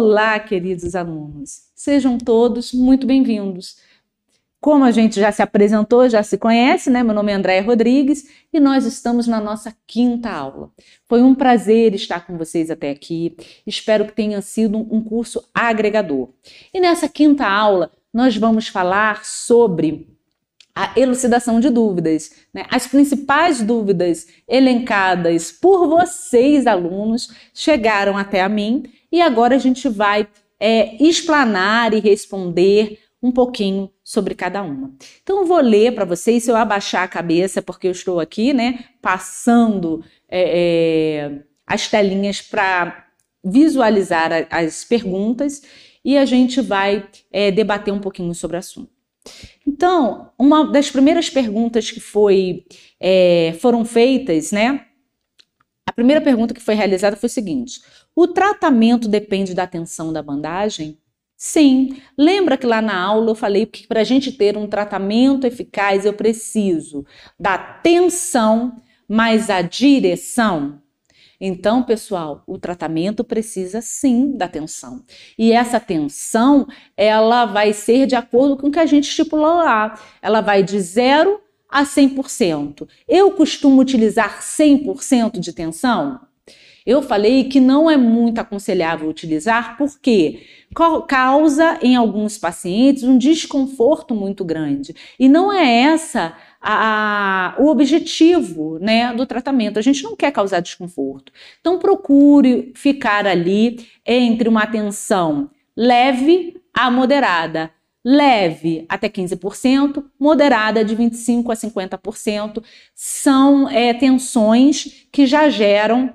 Olá, queridos alunos. Sejam todos muito bem-vindos. Como a gente já se apresentou, já se conhece, né? Meu nome é Andréia Rodrigues e nós estamos na nossa quinta aula. Foi um prazer estar com vocês até aqui. Espero que tenha sido um curso agregador. E nessa quinta aula, nós vamos falar sobre a elucidação de dúvidas. Né? As principais dúvidas elencadas por vocês, alunos, chegaram até a mim e agora a gente vai é, explanar e responder um pouquinho sobre cada uma. Então, eu vou ler para vocês, se eu abaixar a cabeça, porque eu estou aqui, né, passando é, é, as telinhas para visualizar a, as perguntas e a gente vai é, debater um pouquinho sobre o assunto. Então, uma das primeiras perguntas que foi, é, foram feitas, né? A primeira pergunta que foi realizada foi o seguinte: o tratamento depende da tensão da bandagem? Sim, lembra que lá na aula eu falei que para a gente ter um tratamento eficaz eu preciso da tensão mais a direção? Então, pessoal, o tratamento precisa sim da tensão. E essa tensão, ela vai ser de acordo com o que a gente estipulou lá. Ela vai de 0 a 100%. Eu costumo utilizar 100% de tensão? Eu falei que não é muito aconselhável utilizar porque causa em alguns pacientes um desconforto muito grande. E não é essa a, o objetivo né, do tratamento. A gente não quer causar desconforto. Então, procure ficar ali entre uma atenção leve a moderada. Leve até 15%, moderada de 25% a 50%, são é, tensões que já geram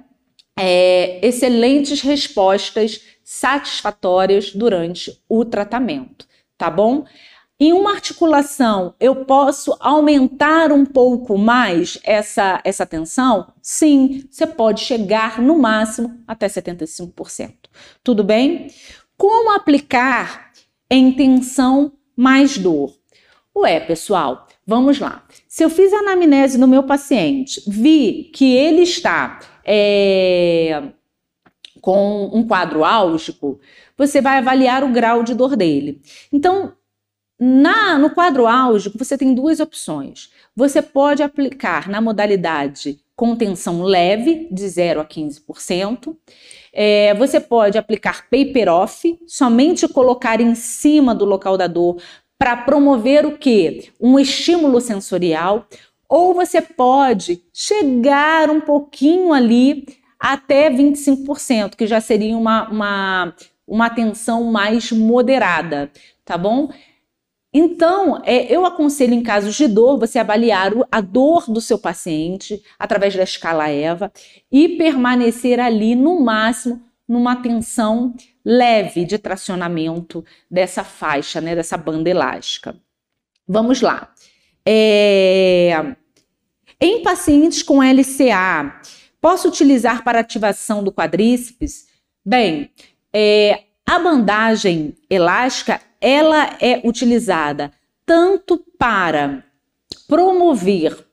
é, excelentes respostas satisfatórias durante o tratamento, tá bom? Em uma articulação, eu posso aumentar um pouco mais essa, essa tensão? Sim, você pode chegar no máximo até 75%. Tudo bem? Como aplicar em tensão mais dor? Ué, pessoal, vamos lá. Se eu fiz a anamnese no meu paciente, vi que ele está é, com um quadro álgico, você vai avaliar o grau de dor dele. Então, na, no quadro álgico, você tem duas opções. Você pode aplicar na modalidade com tensão leve, de 0 a 15%. É, você pode aplicar paper off, somente colocar em cima do local da dor para promover o que? Um estímulo sensorial ou você pode chegar um pouquinho ali até 25%, que já seria uma, uma, uma atenção mais moderada, tá bom? Então, é, eu aconselho em casos de dor você avaliar a dor do seu paciente através da escala EVA e permanecer ali no máximo numa tensão leve de tracionamento dessa faixa, né, dessa banda elástica. Vamos lá. É, em pacientes com LCA, posso utilizar para ativação do quadríceps? Bem, é, a bandagem elástica ela é utilizada tanto para promover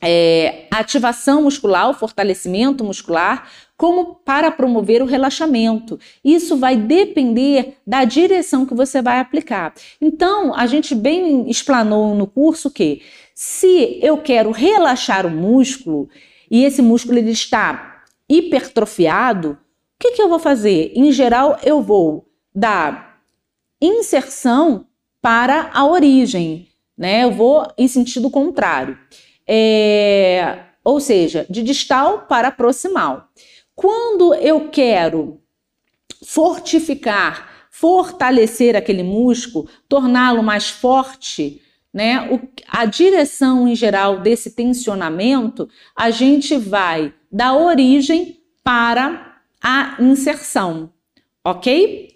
é, ativação muscular, o fortalecimento muscular, como para promover o relaxamento. Isso vai depender da direção que você vai aplicar. Então, a gente bem explanou no curso que se eu quero relaxar o músculo e esse músculo ele está hipertrofiado, o que, que eu vou fazer? Em geral, eu vou dar inserção para a origem, né? Eu vou em sentido contrário. É, ou seja, de distal para proximal. Quando eu quero fortificar, fortalecer aquele músculo, torná-lo mais forte, né? O, a direção em geral desse tensionamento, a gente vai da origem para a inserção, ok?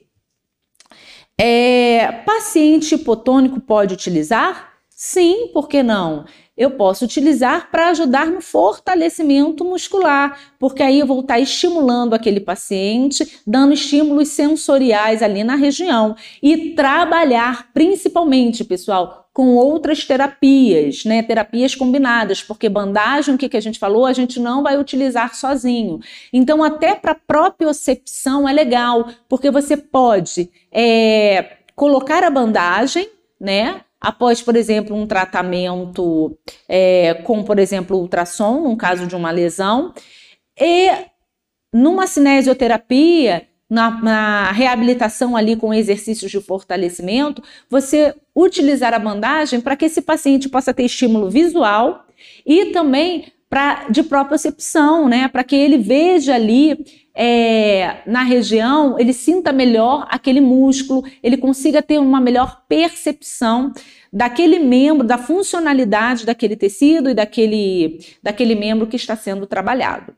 É, paciente hipotônico pode utilizar? Sim, por que não? Eu posso utilizar para ajudar no fortalecimento muscular, porque aí eu vou estar estimulando aquele paciente, dando estímulos sensoriais ali na região e trabalhar principalmente, pessoal, com outras terapias, né? Terapias combinadas, porque bandagem, o que, que a gente falou, a gente não vai utilizar sozinho. Então, até para propriocepção é legal, porque você pode é, colocar a bandagem, né? Após, por exemplo, um tratamento é, com, por exemplo, ultrassom, no caso de uma lesão, e numa cinesioterapia, na, na, reabilitação ali com exercícios de fortalecimento, você utilizar a bandagem para que esse paciente possa ter estímulo visual e também pra, de propriocepção, né? Para que ele veja ali é, na região, ele sinta melhor aquele músculo, ele consiga ter uma melhor percepção daquele membro, da funcionalidade daquele tecido e daquele, daquele membro que está sendo trabalhado.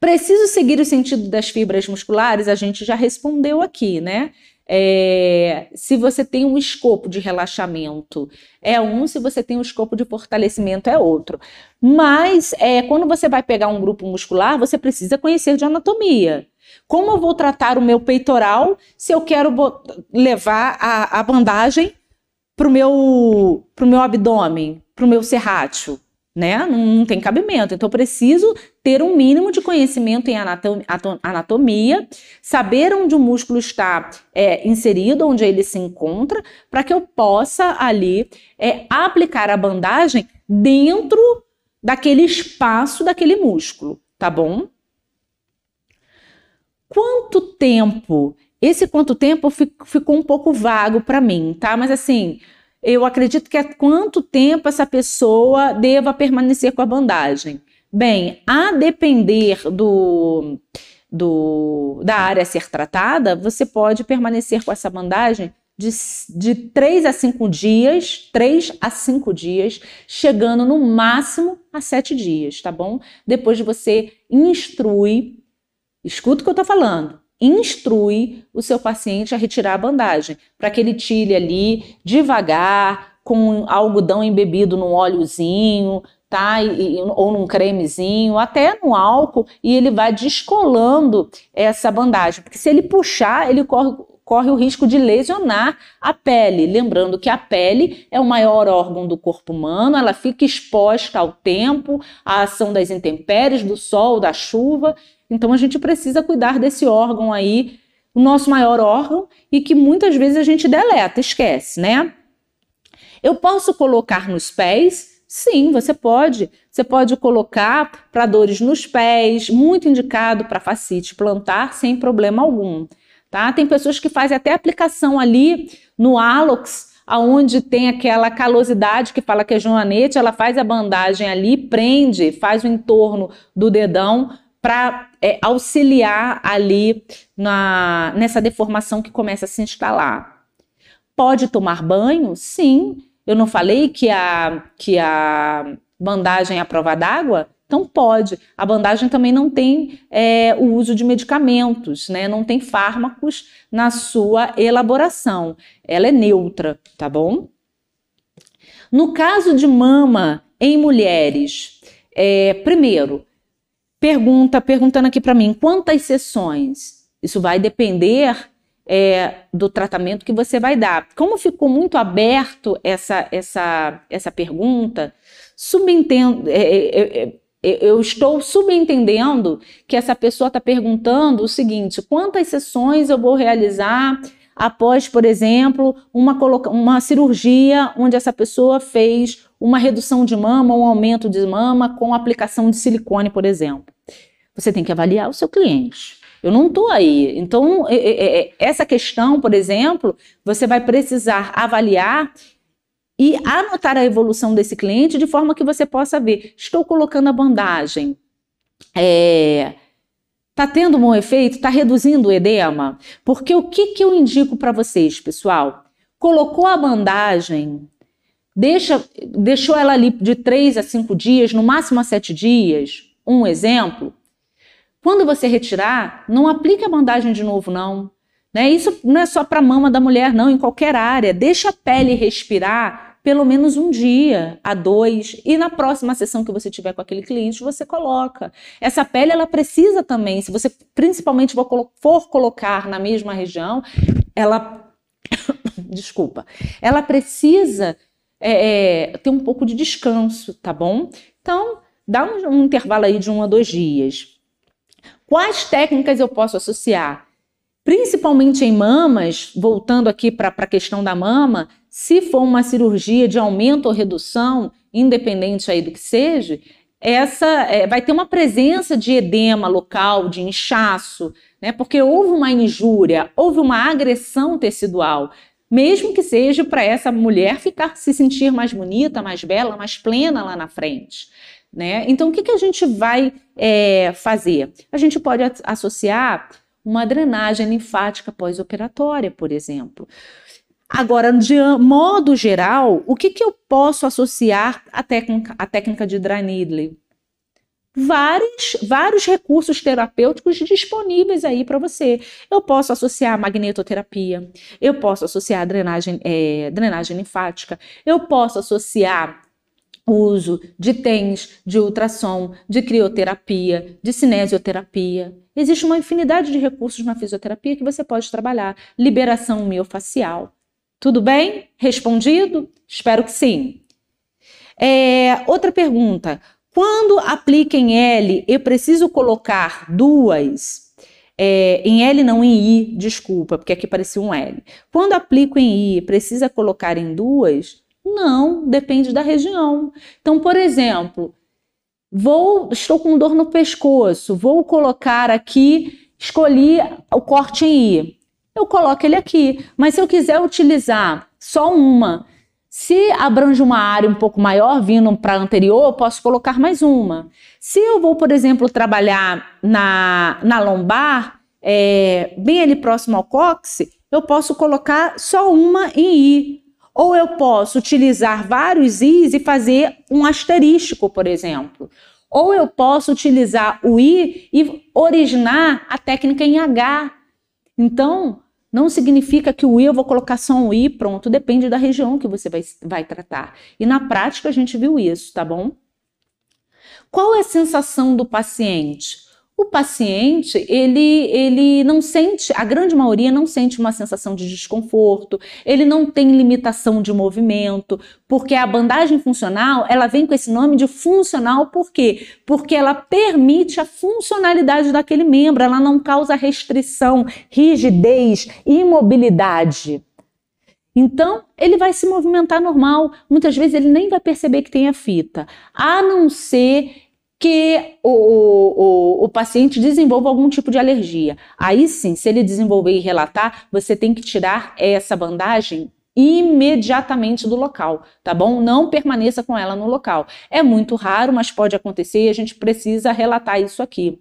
Preciso seguir o sentido das fibras musculares? A gente já respondeu aqui, né? É, se você tem um escopo de relaxamento, é um, se você tem um escopo de fortalecimento, é outro. Mas é, quando você vai pegar um grupo muscular, você precisa conhecer de anatomia. Como eu vou tratar o meu peitoral se eu quero levar a, a bandagem para o meu, pro meu abdômen, para o meu serrátil? né? Não, não, tem cabimento. Então, eu preciso ter um mínimo de conhecimento em anatomia, saber onde o músculo está é, inserido, onde ele se encontra, para que eu possa ali é, aplicar a bandagem dentro daquele espaço daquele músculo, tá bom? Quanto tempo? Esse quanto tempo ficou um pouco vago para mim, tá? Mas assim, eu acredito que há quanto tempo essa pessoa deva permanecer com a bandagem. Bem, a depender do, do, da área a ser tratada, você pode permanecer com essa bandagem de, de 3 a 5 dias, 3 a 5 dias, chegando no máximo a 7 dias, tá bom? Depois de você instruir, escuta o que eu tô falando, instrui o seu paciente a retirar a bandagem, para que ele tire ali devagar, com algodão embebido num óleozinho, tá? E, ou num cremezinho, até no álcool, e ele vai descolando essa bandagem, porque se ele puxar, ele corre corre o risco de lesionar a pele. Lembrando que a pele é o maior órgão do corpo humano, ela fica exposta ao tempo, à ação das intempéries, do sol, da chuva. Então a gente precisa cuidar desse órgão aí, o nosso maior órgão, e que muitas vezes a gente deleta, esquece, né? Eu posso colocar nos pés? Sim, você pode. Você pode colocar para dores nos pés, muito indicado para facite plantar sem problema algum tá? Tem pessoas que fazem até aplicação ali no Alox, aonde tem aquela calosidade que fala que é joanete, ela faz a bandagem ali, prende, faz o entorno do dedão para é, auxiliar ali na, nessa deformação que começa a se instalar. Pode tomar banho? Sim. Eu não falei que a, que a bandagem é a prova d'água? Então pode. A bandagem também não tem é, o uso de medicamentos, né? Não tem fármacos na sua elaboração. Ela é neutra, tá bom? No caso de mama em mulheres, é, primeiro, pergunta, perguntando aqui para mim, quantas sessões? Isso vai depender é, do tratamento que você vai dar. Como ficou muito aberto essa, essa, essa pergunta, subentendo, é, é, é eu estou subentendendo que essa pessoa está perguntando o seguinte: quantas sessões eu vou realizar após, por exemplo, uma, uma cirurgia onde essa pessoa fez uma redução de mama, um aumento de mama com aplicação de silicone, por exemplo. Você tem que avaliar o seu cliente. Eu não estou aí. Então, essa questão, por exemplo, você vai precisar avaliar e anotar a evolução desse cliente de forma que você possa ver. Estou colocando a bandagem. É, Tá tendo um bom efeito? Está reduzindo o edema? Porque o que, que eu indico para vocês, pessoal? Colocou a bandagem, deixa, deixou ela ali de 3 a 5 dias, no máximo a 7 dias, um exemplo. Quando você retirar, não aplique a bandagem de novo, não. Né? Isso não é só para a mama da mulher, não, em qualquer área. Deixa a pele respirar pelo menos um dia a dois, e na próxima sessão que você tiver com aquele cliente, você coloca. Essa pele, ela precisa também, se você principalmente for colocar na mesma região, ela desculpa, ela precisa é, é, ter um pouco de descanso, tá bom? Então, dá um, um intervalo aí de um a dois dias. Quais técnicas eu posso associar? Principalmente em mamas, voltando aqui para a questão da mama, se for uma cirurgia de aumento ou redução, independente aí do que seja, essa é, vai ter uma presença de edema local, de inchaço, né? Porque houve uma injúria, houve uma agressão tecidual, mesmo que seja para essa mulher ficar se sentir mais bonita, mais bela, mais plena lá na frente. Né? Então, o que, que a gente vai é, fazer? A gente pode associar uma drenagem linfática pós-operatória, por exemplo. Agora, de modo geral, o que, que eu posso associar à técnica, à técnica de dry needling? Vários, vários recursos terapêuticos disponíveis aí para você. Eu posso associar magnetoterapia, eu posso associar drenagem, é, drenagem linfática, eu posso associar uso de TENS, de ultrassom, de crioterapia, de cinesioterapia. Existe uma infinidade de recursos na fisioterapia que você pode trabalhar. Liberação miofacial. Tudo bem? Respondido? Espero que sim. É, outra pergunta. Quando aplica em L, eu preciso colocar duas. É, em L não em I, desculpa, porque aqui parecia um L. Quando aplico em I, precisa colocar em duas? Não, depende da região. Então, por exemplo, vou, estou com dor no pescoço, vou colocar aqui, escolhi o corte em I eu coloco ele aqui. Mas se eu quiser utilizar só uma, se abrange uma área um pouco maior, vindo para anterior, posso colocar mais uma. Se eu vou, por exemplo, trabalhar na, na lombar, é, bem ali próximo ao cóccix, eu posso colocar só uma em I. Ou eu posso utilizar vários Is e fazer um asterístico, por exemplo. Ou eu posso utilizar o I e originar a técnica em H. Então, não significa que o I eu vou colocar só um I, pronto, depende da região que você vai, vai tratar. E na prática a gente viu isso, tá bom? Qual é a sensação do paciente? O paciente, ele, ele não sente, a grande maioria não sente uma sensação de desconforto, ele não tem limitação de movimento, porque a bandagem funcional, ela vem com esse nome de funcional, por quê? Porque ela permite a funcionalidade daquele membro, ela não causa restrição, rigidez, imobilidade. Então, ele vai se movimentar normal. Muitas vezes ele nem vai perceber que tem a fita, a não ser que o, o, paciente desenvolva algum tipo de alergia. Aí sim, se ele desenvolver e relatar, você tem que tirar essa bandagem imediatamente do local, tá bom? Não permaneça com ela no local. É muito raro, mas pode acontecer e a gente precisa relatar isso aqui.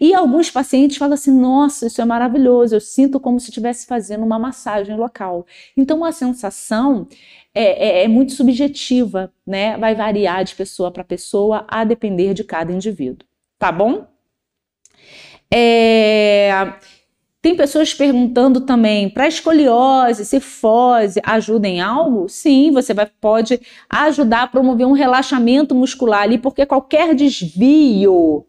E alguns pacientes falam assim: nossa, isso é maravilhoso, eu sinto como se estivesse fazendo uma massagem local. Então a sensação é, é, é muito subjetiva, né? Vai variar de pessoa para pessoa a depender de cada indivíduo, tá bom? É, tem pessoas perguntando também para escoliose, cifose, ajuda em algo? Sim, você vai, pode ajudar a promover um relaxamento muscular ali, porque qualquer desvio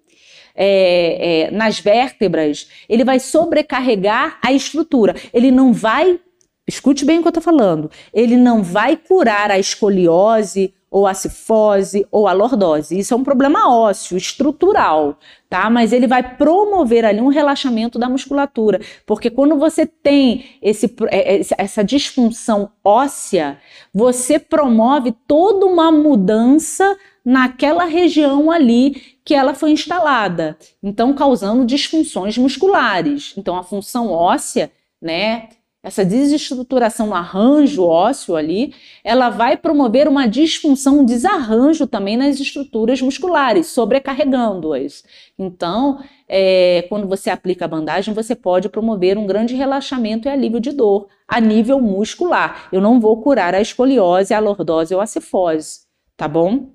é, é, nas vértebras, ele vai sobrecarregar a estrutura. Ele não vai Escute bem o que eu estou falando. Ele não vai curar a escoliose, ou a cifose, ou a lordose. Isso é um problema ósseo, estrutural, tá? Mas ele vai promover ali um relaxamento da musculatura, porque quando você tem esse, é, essa disfunção óssea, você promove toda uma mudança naquela região ali que ela foi instalada, então causando disfunções musculares. Então a função óssea, né, essa desestruturação no arranjo ósseo ali, ela vai promover uma disfunção, um desarranjo também nas estruturas musculares, sobrecarregando-as. Então, é, quando você aplica a bandagem, você pode promover um grande relaxamento e alívio de dor a nível muscular. Eu não vou curar a escoliose, a lordose ou a cifose, tá bom?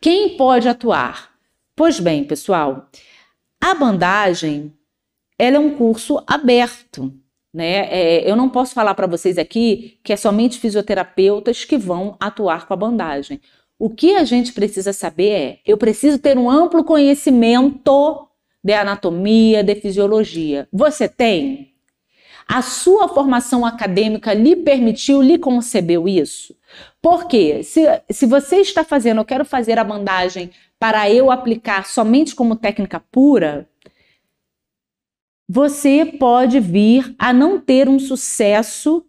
Quem pode atuar? Pois bem, pessoal, a bandagem ela é um curso aberto. Né? É, eu não posso falar para vocês aqui que é somente fisioterapeutas que vão atuar com a bandagem. O que a gente precisa saber é: eu preciso ter um amplo conhecimento de anatomia, de fisiologia. Você tem? A sua formação acadêmica lhe permitiu, lhe concebeu isso? Porque se, se você está fazendo, eu quero fazer a bandagem para eu aplicar somente como técnica pura, você pode vir a não ter um sucesso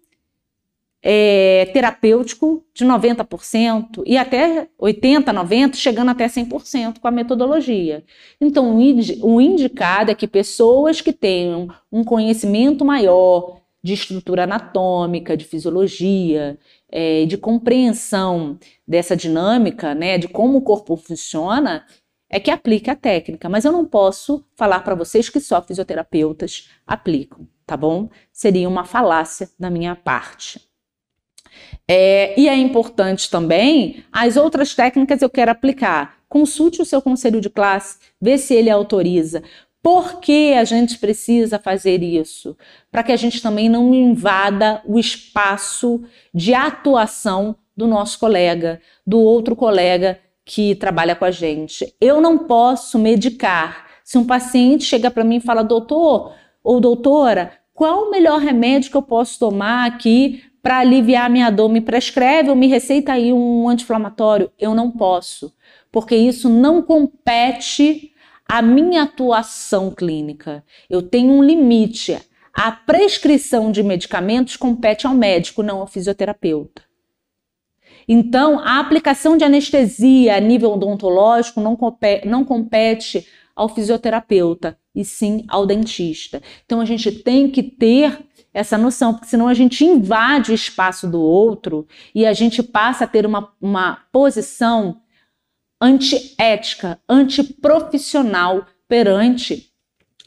é, terapêutico de 90% e até 80%, 90%, chegando até 100% com a metodologia. Então, o indicado é que pessoas que tenham um conhecimento maior de estrutura anatômica, de fisiologia, é, de compreensão dessa dinâmica, né, de como o corpo funciona, é que aplique a técnica. Mas eu não posso falar para vocês que só fisioterapeutas aplicam, tá bom? Seria uma falácia da minha parte. É, e é importante também as outras técnicas eu quero aplicar. Consulte o seu conselho de classe, vê se ele autoriza. Por que a gente precisa fazer isso? Para que a gente também não invada o espaço de atuação do nosso colega, do outro colega que trabalha com a gente. Eu não posso medicar. Se um paciente chega para mim e fala, doutor ou doutora, qual o melhor remédio que eu posso tomar aqui para aliviar minha dor, me prescreve ou me receita aí um anti-inflamatório. Eu não posso, porque isso não compete à minha atuação clínica. Eu tenho um limite. A prescrição de medicamentos compete ao médico, não ao fisioterapeuta. Então, a aplicação de anestesia a nível odontológico não compete, não compete ao fisioterapeuta, e sim ao dentista. Então, a gente tem que ter essa noção, porque senão a gente invade o espaço do outro e a gente passa a ter uma, uma posição antiética, antiprofissional perante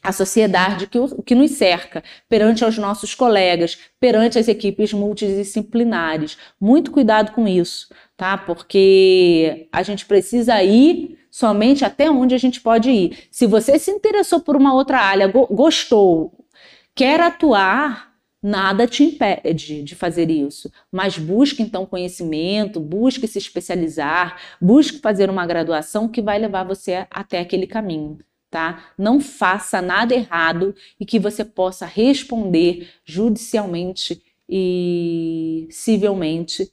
a sociedade que, o, que nos cerca, perante os nossos colegas, perante as equipes multidisciplinares. Muito cuidado com isso, tá? Porque a gente precisa ir somente até onde a gente pode ir. Se você se interessou por uma outra área, gostou, quer atuar, nada te impede de fazer isso. Mas busque então conhecimento, busque se especializar, busque fazer uma graduação que vai levar você até aquele caminho. Tá? Não faça nada errado e que você possa responder judicialmente e civilmente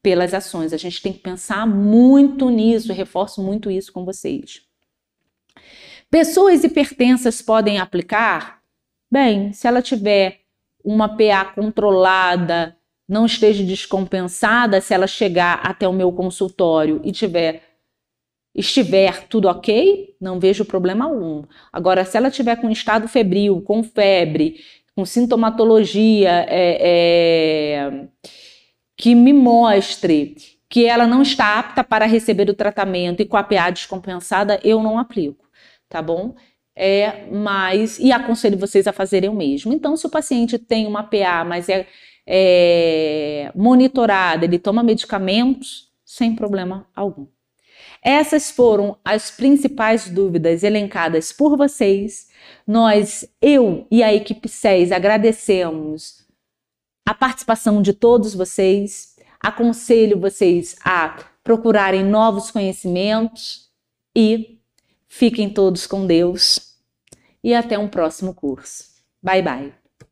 pelas ações. A gente tem que pensar muito nisso, reforço muito isso com vocês. Pessoas hipertensas podem aplicar? Bem, se ela tiver uma PA controlada, não esteja descompensada, se ela chegar até o meu consultório e tiver estiver tudo ok, não vejo problema algum. Agora, se ela tiver com estado febril, com febre, com sintomatologia é, é, que me mostre que ela não está apta para receber o tratamento e com a PA descompensada, eu não aplico, tá bom? é, mas e aconselho vocês a fazerem o mesmo. Então, se o paciente tem uma PA, mas é, é monitorado, ele toma medicamentos, sem problema algum. Essas foram as principais dúvidas elencadas por vocês. Nós, eu e a equipe SES, agradecemos a participação de todos vocês. Aconselho vocês a procurarem novos conhecimentos e fiquem todos com Deus e até um próximo curso. Bye bye!